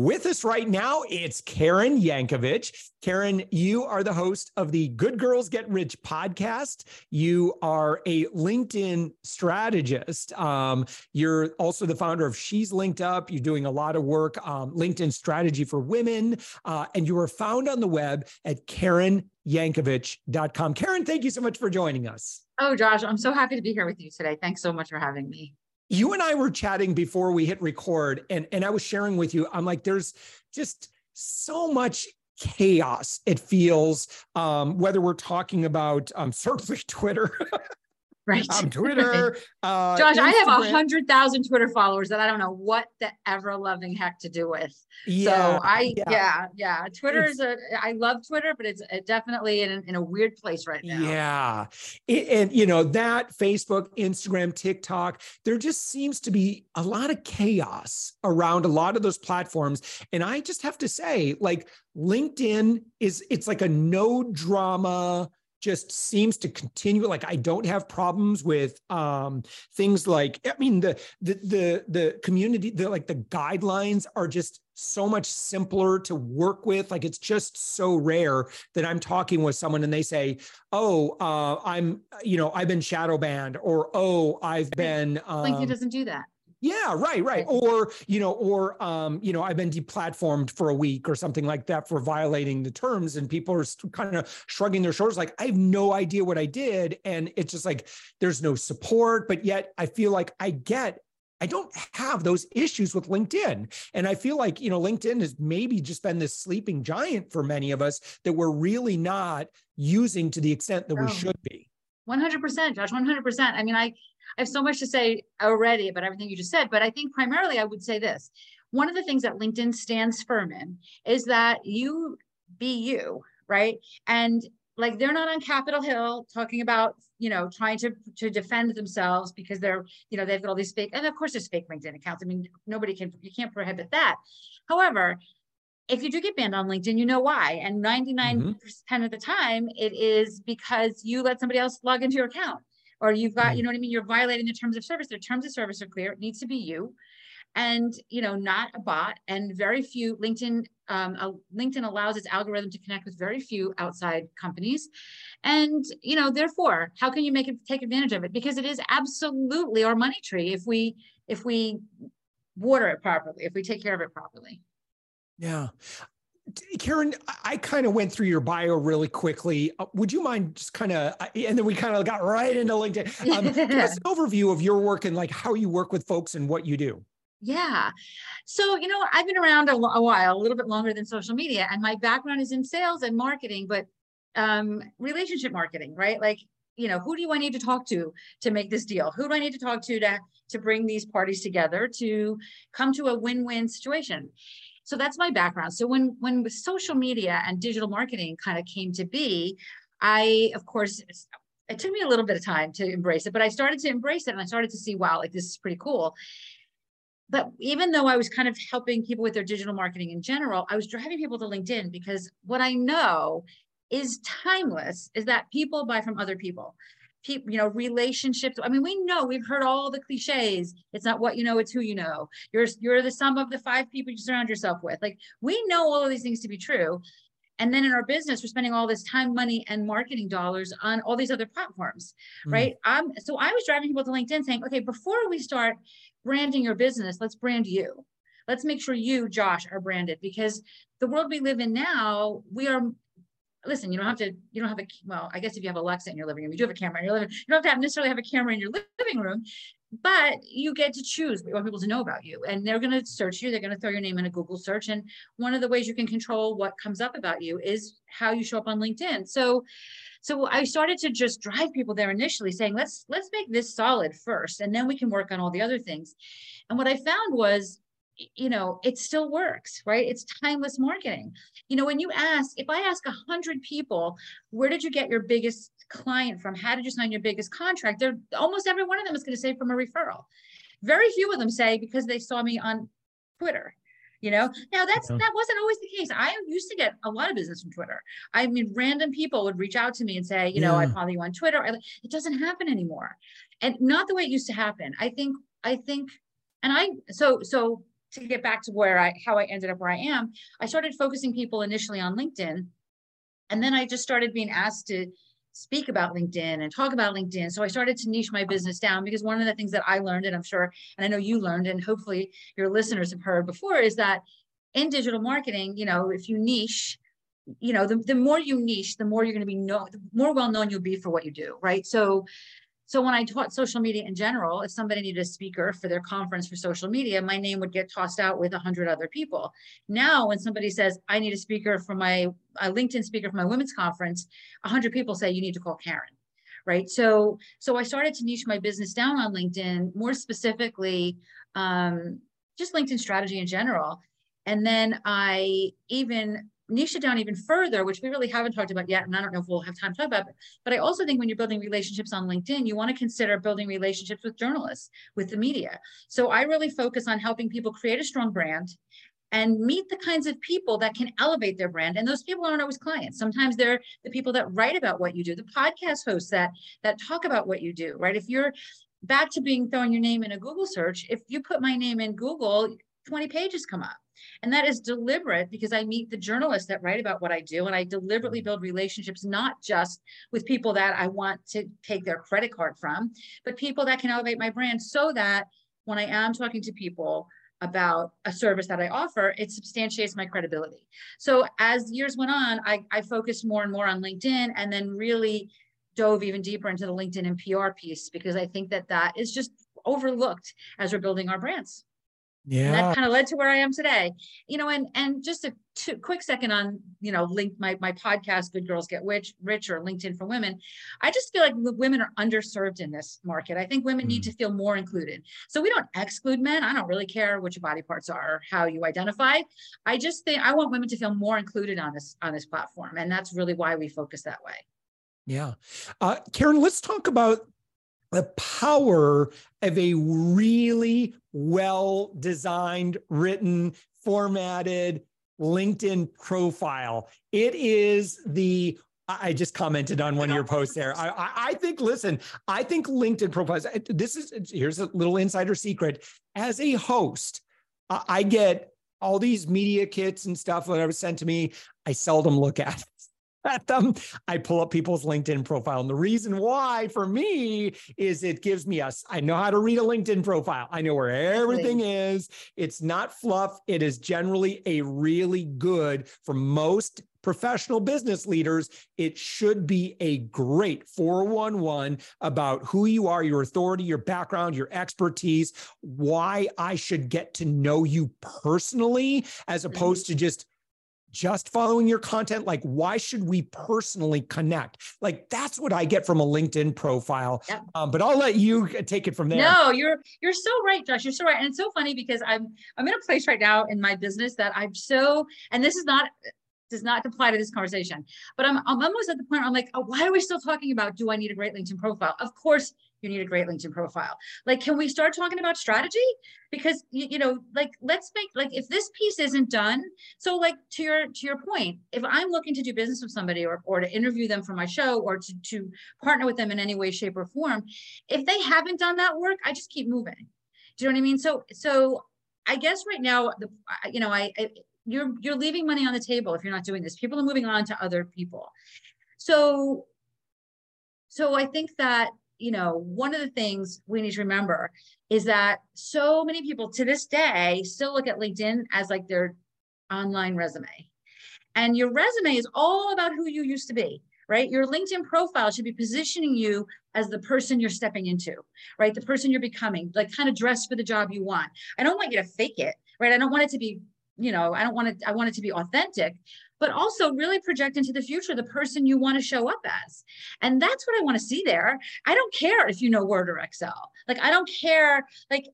With us right now, it's Karen Yankovich. Karen, you are the host of the Good Girls Get Rich podcast. You are a LinkedIn strategist. Um, you're also the founder of She's Linked Up. You're doing a lot of work, um, LinkedIn strategy for women, uh, and you are found on the web at KarenYankovich.com. Karen, thank you so much for joining us. Oh, Josh, I'm so happy to be here with you today. Thanks so much for having me you and I were chatting before we hit record, and, and I was sharing with you, I'm like, there's just so much chaos it feels um, whether we're talking about um, certainly twitter right on Twitter. Uh, Josh, Instagram. I have a hundred thousand Twitter followers that I don't know what the ever loving heck to do with. Yeah, so I yeah yeah, yeah. Twitter it's, is a I love Twitter, but it's definitely in, in a weird place right now. Yeah, it, and you know that Facebook, Instagram, TikTok, there just seems to be a lot of chaos around a lot of those platforms, and I just have to say, like LinkedIn is it's like a no drama just seems to continue like i don't have problems with um things like i mean the the the, the community the like the guidelines are just so much simpler to work with. Like it's just so rare that i'm talking with someone and they say oh uh i'm you know i've been shadow banned or oh i've been um, linkedin doesn't do that yeah, right, right. Or, you know, or um, you know, I've been deplatformed for a week or something like that for violating the terms and people are kind of shrugging their shoulders like I have no idea what I did and it's just like there's no support, but yet I feel like I get I don't have those issues with LinkedIn. And I feel like, you know, LinkedIn has maybe just been this sleeping giant for many of us that we're really not using to the extent that oh. we should be. 100%, Josh, 100%. I mean, I I have so much to say already about everything you just said, but I think primarily I would say this. One of the things that LinkedIn stands firm in is that you be you, right? And like they're not on Capitol Hill talking about, you know, trying to to defend themselves because they're, you know, they've got all these fake, and of course there's fake LinkedIn accounts. I mean, nobody can you can't prohibit that. However, if you do get banned on LinkedIn, you know why. And 99 mm-hmm. percent mm hmm of the time, it is because you let somebody else log into your account or you've got, you mm. know what I mean? You're violating the terms of service. Their terms of service are clear. It needs to be you and you know not a bot and very few linkedin um, uh, linkedin allows its algorithm to connect with very few outside companies and you know therefore how can you make it take advantage of it because it is absolutely our money tree if we if we water it properly if we take care of it properly yeah Karen, I kind of went through your bio really quickly. Uh, would you mind just kind of, and then we kind of got right into LinkedIn. Um, give us an overview of your work and like how you work with folks and what you do. Yeah. So, you know, I've been around a, a, while, a little bit longer than social media, and my background is in sales and marketing, but um, relationship marketing, right? Like, you know, who do I need to talk to to make this deal? Who do I need to talk to to to bring these parties together to come to a win-win situation? So that's my background. So when when social media and digital marketing kind of came to be, I of course it took me a little bit of time to embrace it, but I started to embrace it and I started to see, wow, like this is pretty cool. But even though I was kind of helping people with their digital marketing in general, I was driving people to LinkedIn because what I know is timeless is that people buy from other people people, you know, relationships. I mean, we know we've heard all the cliches. It's not what you know, it's who you know. You're you're the sum of the five people you surround yourself with. Like we know all of these things to be true. And then in our business, we're spending all this time, money, and marketing dollars on all these other platforms, mm. right? Um, so I was driving people to LinkedIn saying, okay, before we start branding your business, let's brand you. Let's make sure you, Josh, are branded because the world we live in now, we are listen, you don't have to, you don't have a, well, I guess if you have Alexa in your living room, you do have a camera in your living room. You don't have to necessarily have a camera in your living room, but you get to choose what you want people to know about you. And they're going to search you. They're going to throw your name in a Google search. And one of the ways you can control what comes up about you is how you show up on LinkedIn. So, so I started to just drive people there initially saying, let's, let's make this solid first, and then we can work on all the other things. And what I found was you know, it still works, right? It's timeless marketing. You know, when you ask, if I ask a hundred people, where did you get your biggest client from? How did you sign your biggest contract? They're almost every one of them is going to say from a referral. Very few of them say because they saw me on Twitter. You know, now that's yeah. that wasn't always the case. I used to get a lot of business from Twitter. I mean, random people would reach out to me and say, you yeah. know, I follow you on Twitter. It doesn't happen anymore, and not the way it used to happen. I think, I think, and I so so to get back to where I how I ended up where I am, I started focusing people initially on LinkedIn. And then I just started being asked to speak about LinkedIn and talk about LinkedIn. So I started to niche my business down because one of the things that I learned, and I'm sure, and I know you learned, and hopefully your listeners have heard before, is that in digital marketing, you know, if you niche, you know, the, the more you niche, the more you're going to be known, the more well known you'll be for what you do, right? So so when I taught social media in general, if somebody needed a speaker for their conference for social media, my name would get tossed out with a hundred other people. Now, when somebody says, I need a speaker for my a LinkedIn speaker for my women's conference, a hundred people say you need to call Karen. Right. So so I started to niche my business down on LinkedIn, more specifically, um, just LinkedIn strategy in general. And then I even niche it down even further, which we really haven't talked about yet, and I don't know if we'll have time to talk about, it, but I also think when you're building relationships on LinkedIn, you want to consider building relationships with journalists, with the media. So I really focus on helping people create a strong brand and meet the kinds of people that can elevate their brand. And those people aren't always clients. Sometimes they're the people that write about what you do, the podcast hosts that that talk about what you do, right? If you're back to being throwing your name in a Google search, if you put my name in Google, 20 pages come up. And that is deliberate because I meet the journalists that write about what I do. And I deliberately mm-hmm. build relationships, not just with people that I want to take their credit card from, but people that can elevate my brand so that when I am talking to people about a service that I offer, it substantiates my credibility. So as years went on, I, I focused more and more on LinkedIn and then really dove even deeper into the LinkedIn and PR piece because I think that that is just overlooked as we're building our brands. Yeah. And that kind of led to where I am today. You know, and and just a two, quick second on, you know, link my my podcast, Good Girls Get Rich, Rich or LinkedIn for Women. I just feel like women are underserved in this market. I think women mm. need to feel more included. So we don't exclude men. I don't really care what your body parts are, how you identify. I just think I want women to feel more included on this on this platform. And that's really why we focus that way. Yeah. Uh, Karen, let's talk about the power of a really well designed, written, formatted LinkedIn profile. It is the I just commented on one of your posts there. I, I, think, listen, I think LinkedIn profiles. This is here's a little insider secret. As a host, I get all these media kits and stuff that was sent to me. I seldom look at at them, I pull up people's LinkedIn profile. And the reason why for me is it gives me us, I know how to read a LinkedIn profile. I know where everything is. It's not fluff. It is generally a really good for most professional business leaders, it should be a great 411 about who you are, your authority, your background, your expertise, why I should get to know you personally, as opposed mm-hmm. to just just following your content? Like why should we personally connect? Like that's what i get from a linkedin profile. Yep. um, but i'll let you take it from there. No you're you're so right josh. You're so right. And it's so funny because i'm i'm in a place right now in my business that i'm so and this is not does not apply to this conversation but i'm, I'm almost at the point where i'm like oh, why are we still talking about do i need a great linkedin profile? Of course you need a great LinkedIn profile. Like, can we start talking about strategy? Because you, you know, like, let's make like if this piece isn't done. So, like to your to your point, if I'm looking to do business with somebody or or to interview them for my show or to to partner with them in any way, shape, or form, if they haven't done that work, I just keep moving. Do you know what I mean? So so I guess right now, the you know, I, I you're you're leaving money on the table if you're not doing this. People are moving on to other people. So so I think that you know, one of the things we need to remember is that so many people to this day still look at LinkedIn as like their online resume. And your resume is all about who you used to be, right? Your LinkedIn profile should be positioning you as the person you're stepping into, right? The person you're becoming, like kind of dress for the job you want. I don't want you to fake it, right? I don't want it to be, you know, I don't want it, I want it to be authentic, but also really project into the future the person you want to show up as. And that's what I want to see there. I don't care if you know Word or Excel. Like, I don't care. Like,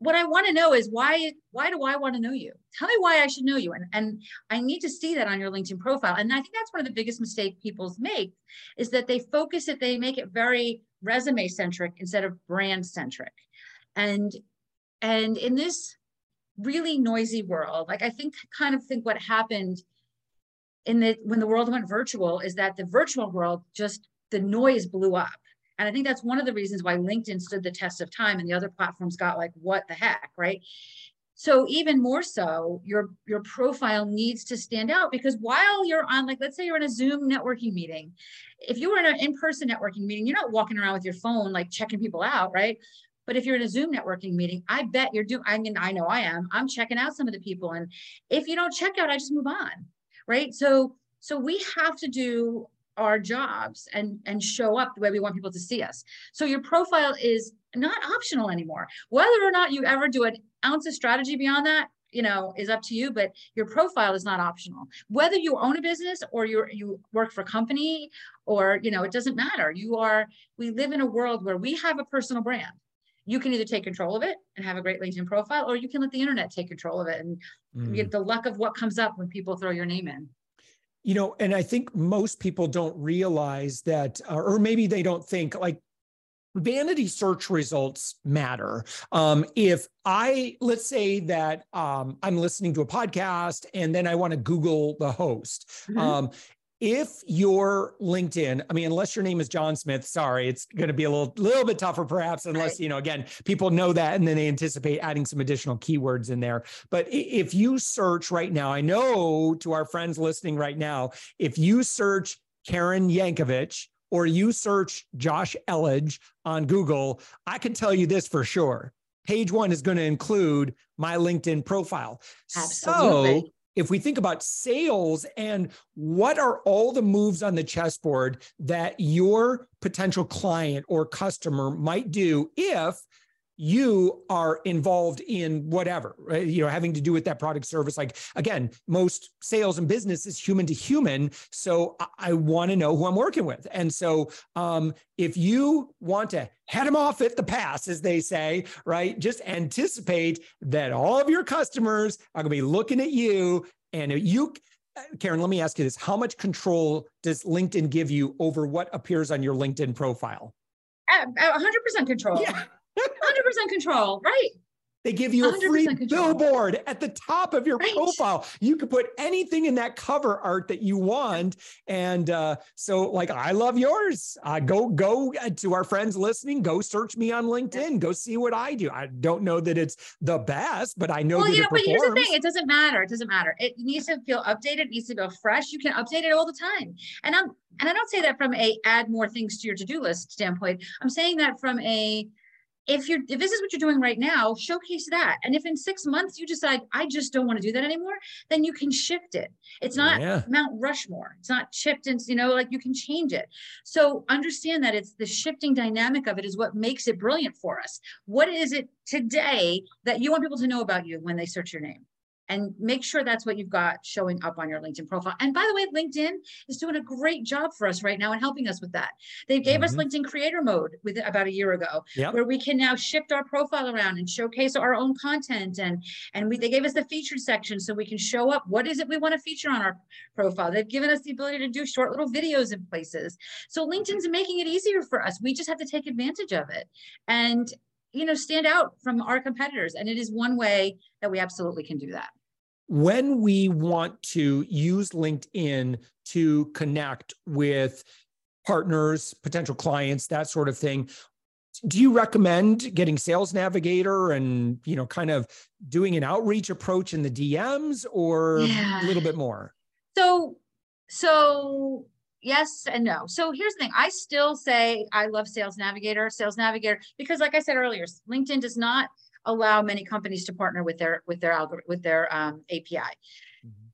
what I want to know is why why do I want to know you? Tell me why I should know you. And, and I need to see that on your LinkedIn profile. And I think that's one of the biggest mistakes people make is that they focus it, they make it very resume centric instead of brand centric. And and in this really noisy world, like I think kind of think what happened in the when the world went virtual is that the virtual world just the noise blew up and I think that's one of the reasons why LinkedIn stood the test of time and the other platforms got like, what the heck, right? So even more so, your your profile needs to stand out because while you're on, like, let's say you're in a Zoom networking meeting, if you were in an in-person networking meeting, you're not walking around with your phone like checking people out, right? But if you're in a Zoom networking meeting, I bet you're doing. I mean, I know I am. I'm checking out some of the people, and if you don't check out, I just move on, right? So so we have to do our jobs and and show up the way we want people to see us. So your profile is not optional anymore. Whether or not you ever do an ounce of strategy beyond that you know is up to you but your profile is not optional. Whether you own a business or you you work for a company or you know it doesn't matter. You are we live in a world where we have a personal brand you can either take control of it and have a great linkedin profile or you can let the internet take control of it and mm. get the luck of what comes up when people throw your name in you know and i think most people don't realize that uh, or maybe they don't think like vanity search results matter um, if i let's say that um, i'm listening to a podcast and then i want to google the host mm-hmm. um, if your LinkedIn, I mean, unless your name is John Smith, sorry, it's going to be a little, little bit tougher, perhaps, unless, right. you know, again, people know that and then they anticipate adding some additional keywords in there. But if you search right now, I know to our friends listening right now, if you search Karen Yankovich or you search Josh Elledge on Google, I can tell you this for sure. Page one is going to include my LinkedIn profile. Absolutely. So if we think about sales and what are all the moves on the chessboard that your potential client or customer might do if you are involved in whatever right? you know having to do with that product service like again most sales and business is human to human so i, I want to know who i'm working with and so um, if you want to head them off at the pass as they say right just anticipate that all of your customers are going to be looking at you and you Karen, let me ask you this. How much control does LinkedIn give you over what appears on your LinkedIn profile? 100% control. Yeah. 100% control, right? They give you a free control. billboard at the top of your right. profile. You can put anything in that cover art that you want. And uh, so, like, I love yours. Uh, go, go uh, to our friends listening. Go search me on LinkedIn. Go see what I do. I don't know that it's the best, but I know. Well, you know, but here's the thing: it doesn't matter. It doesn't matter. It needs to feel updated. It needs to go fresh. You can update it all the time. And I'm, and I don't say that from a add more things to your to do list standpoint. I'm saying that from a if you're if this is what you're doing right now showcase that. And if in six months you decide i just don't want to do that anymore then you can shift it. It's not yeah. mount rushmore. It's not chipped and you know like you can change it. So understand that it's the shifting dynamic of it is what makes it brilliant for us. What is it today that you want people to know about you when they search your name and make sure that's what you've got showing up on your LinkedIn profile. And by the way, LinkedIn is doing a great job for us right now and helping us with that. They gave mm-hmm. us LinkedIn creator mode with about a year ago, yep. where we can now shift our profile around and showcase our own content. And and we they gave us the featured section so we can show up what is it we want to feature on our profile. They've given us the ability to do short little videos in places. So LinkedIn's making it easier for us. We just have to take advantage of it. And you know stand out from our competitors and it is one way that we absolutely can do that when we want to use LinkedIn to connect with partners, potential clients, that sort of thing, do you recommend getting sales navigator and you know kind of doing an outreach approach in the dms or yeah. a little bit more? So so yes and no. So here's the thing. I still say i love sales navigator sales navigator because like i said earlier linkedin does not allow many companies to partner with their with their algorithm with their um, API. Mm-hmm.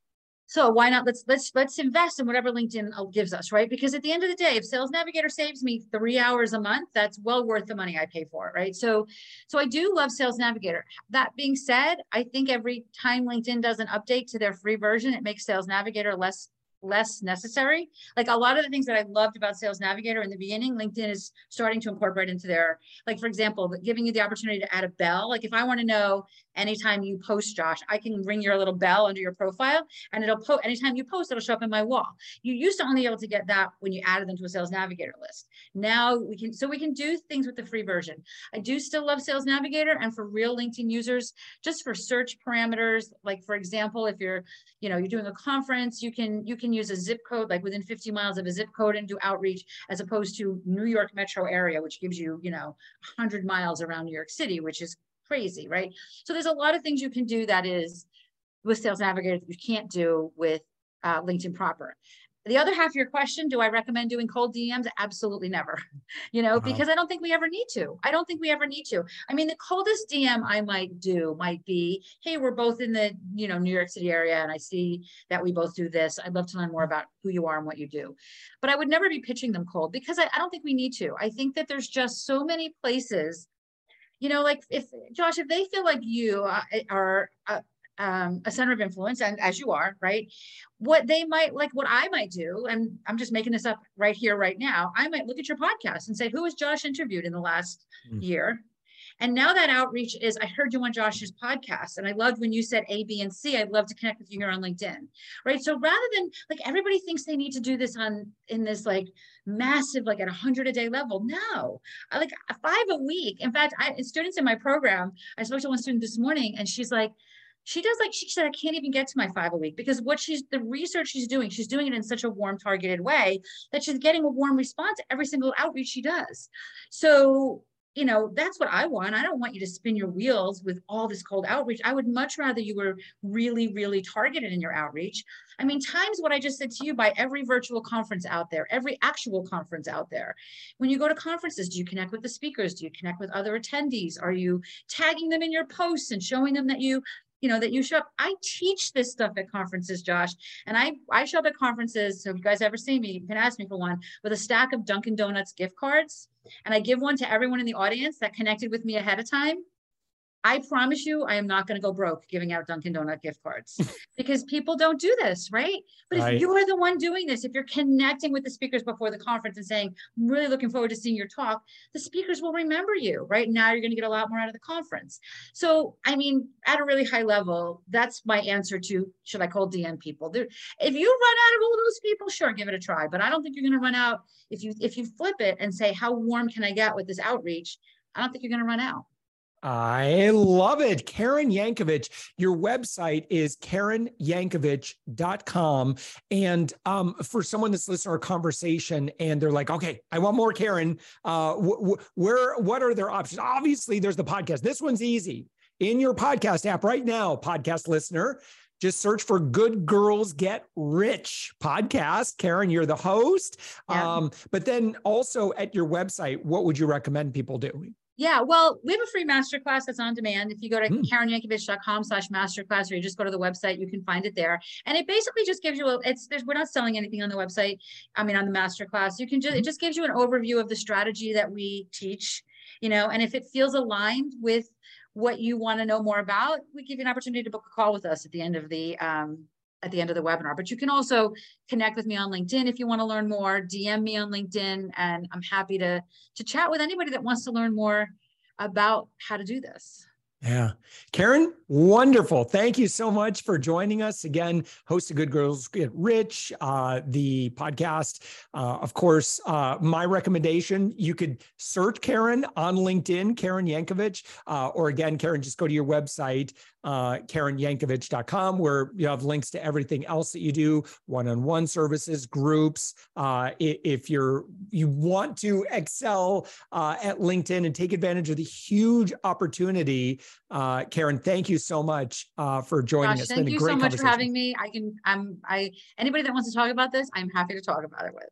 So why not let's let's let's invest in whatever LinkedIn uh, gives us, right? Because at the end of the day, if Sales Navigator saves me three hours a month, that's well worth the money I pay for it, right? So, so I do love Sales Navigator. That being said, I think every time LinkedIn does an update to their free version, it makes Sales Navigator less less necessary. Like a lot of the things that I loved about Sales Navigator in the beginning, LinkedIn is starting to incorporate into their, like for example, giving you the opportunity to add a bell. Like if I want to know anytime you post, Josh, I can ring your little bell under your profile and it'll post anytime you post, it'll show up in my wall. You used to only be able to get that when you added them to a Sales Navigator list. Now we can, so we can do things with the free version. I do still love Sales Navigator and for real LinkedIn users, just for search parameters, like for example, if you're, you know, you're doing a conference, you can, you can use a zip code, like within 50 miles of a zip code and do outreach as opposed to New York metro area, which gives you, you know, 100 miles around New York City, which is crazy, right? So there's a lot of things you can do that is with Sales Navigator that you can't do with uh, LinkedIn proper. The other half of your question, do I recommend doing cold DMs? Absolutely never, you know, wow. because I don't think we ever need to. I don't think we ever need to. I mean, the coldest DM I might do might be, hey, we're both in the, you know, New York City area and I see that we both do this. I'd love to learn more about who you are and what you do. But I would never be pitching them cold because I, I don't think we need to. I think that there's just so many places you know, like if Josh, if they feel like you uh, are uh, um, a center of influence, and as you are, right? What they might like, what I might do, and I'm just making this up right here, right now. I might look at your podcast and say, who has Josh interviewed in the last mm. year? And now that outreach is, I heard you on Josh's podcast, and I loved when you said A, B, and C. I'd love to connect with you here on LinkedIn, right? So rather than like everybody thinks they need to do this on in this like massive, like at a hundred a day level, no, I like five a week. In fact, I students in my program, I spoke to one student this morning, and she's like, she does like she said i can't even get to my five a week because what she's the research she's doing she's doing it in such a warm targeted way that she's getting a warm response every single outreach she does so you know, that's what I want. I don't want you to spin your wheels with all this cold outreach. I would much rather you were really, really targeted in your outreach. I mean, times what I just said to you by every virtual conference out there, every actual conference out there. When you go to conferences, do you connect with the speakers? Do you connect with other attendees? Are you tagging them in your posts and showing them that you you know, that you show up. I teach this stuff at conferences, Josh, and I, I show up at conferences. So if you guys ever see me, you can ask me for one with a stack of Dunkin' Donuts gift cards. And I give one to everyone in the audience that connected with me ahead of time. I promise you, I am not going to go broke giving out Dunkin' Donut gift cards because people don't do this, right? But if you're the one doing this, if you're connecting with the speakers before the conference and saying, I'm really looking forward to seeing your talk, the speakers will remember you, right? Now you're going to get a lot more out of the conference. So, I mean, at a really high level, that's my answer to should I call DM people? There, if you run out of all those people, sure, give it a try. But I don't think you're going to run out if you if you flip it and say, how warm can I get with this outreach? I don't think you're going to run out. I love it. Karen Yankovich, your website is karenyankovich.com. And um, for someone that's listening to our conversation and they're like, okay, I want more Karen, uh, wh- wh- where, what are their options? Obviously, there's the podcast. This one's easy. In your podcast app right now, podcast listener, just search for Good Girls Get Rich podcast. Karen, you're the host. Yeah. Um, but then also at your website, what would you recommend people do? Yeah, well, we have a free masterclass that's on demand. If you go to mm. karenyankovich.com slash masterclass, or you just go to the website, you can find it there. And it basically just gives you a, it's, there's, we're not selling anything on the website. I mean, on the masterclass, you can just, it hmm. just gives you an overview of the strategy that we teach, you know, and if it feels aligned with what you want to know more about, we give you an opportunity to book a call with us at the end of the, um, at the end of the webinar. But you can also connect with me on LinkedIn if you want to learn more, DM me on LinkedIn, and I'm happy to, to chat with anybody that wants to learn more about how to do this. Yeah. Karen, wonderful. Thank you so much for joining us again. Host of Good Girls Get Rich, uh, the podcast. Uh, of course, uh, my recommendation you could search Karen on LinkedIn, Karen Yankovich, uh, or again, Karen, just go to your website, uh, KarenYankovich.com, where you have links to everything else that you do, one-on-one services, groups. Uh, if you're you want to excel uh, at LinkedIn and take advantage of the huge opportunity, uh, Karen, thank you so much uh, for joining Gosh, us. Thank you so much for having me. I can, I'm, I anybody that wants to talk about this, I'm happy to talk about it with.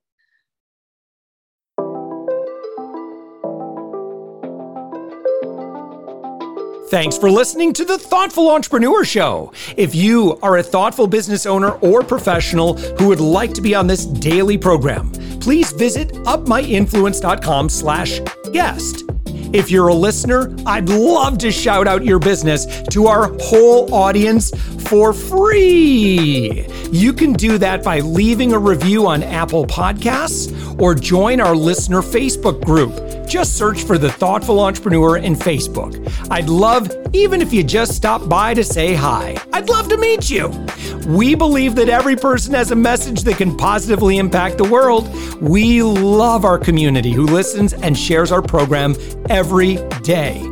Thanks for listening to the Thoughtful Entrepreneur Show. If you are a thoughtful business owner or professional who would like to be on this daily program, please visit upmyinfluence.com slash guest. If you're a listener, I'd love to shout out your business to our whole audience for free. You can do that by leaving a review on Apple Podcasts or join our listener Facebook group. Just search for the Thoughtful Entrepreneur in Facebook. I'd love even if you just stop by to say hi. I'd love to meet you. We believe that every person has a message that can positively impact the world. We love our community who listens and shares our program every day.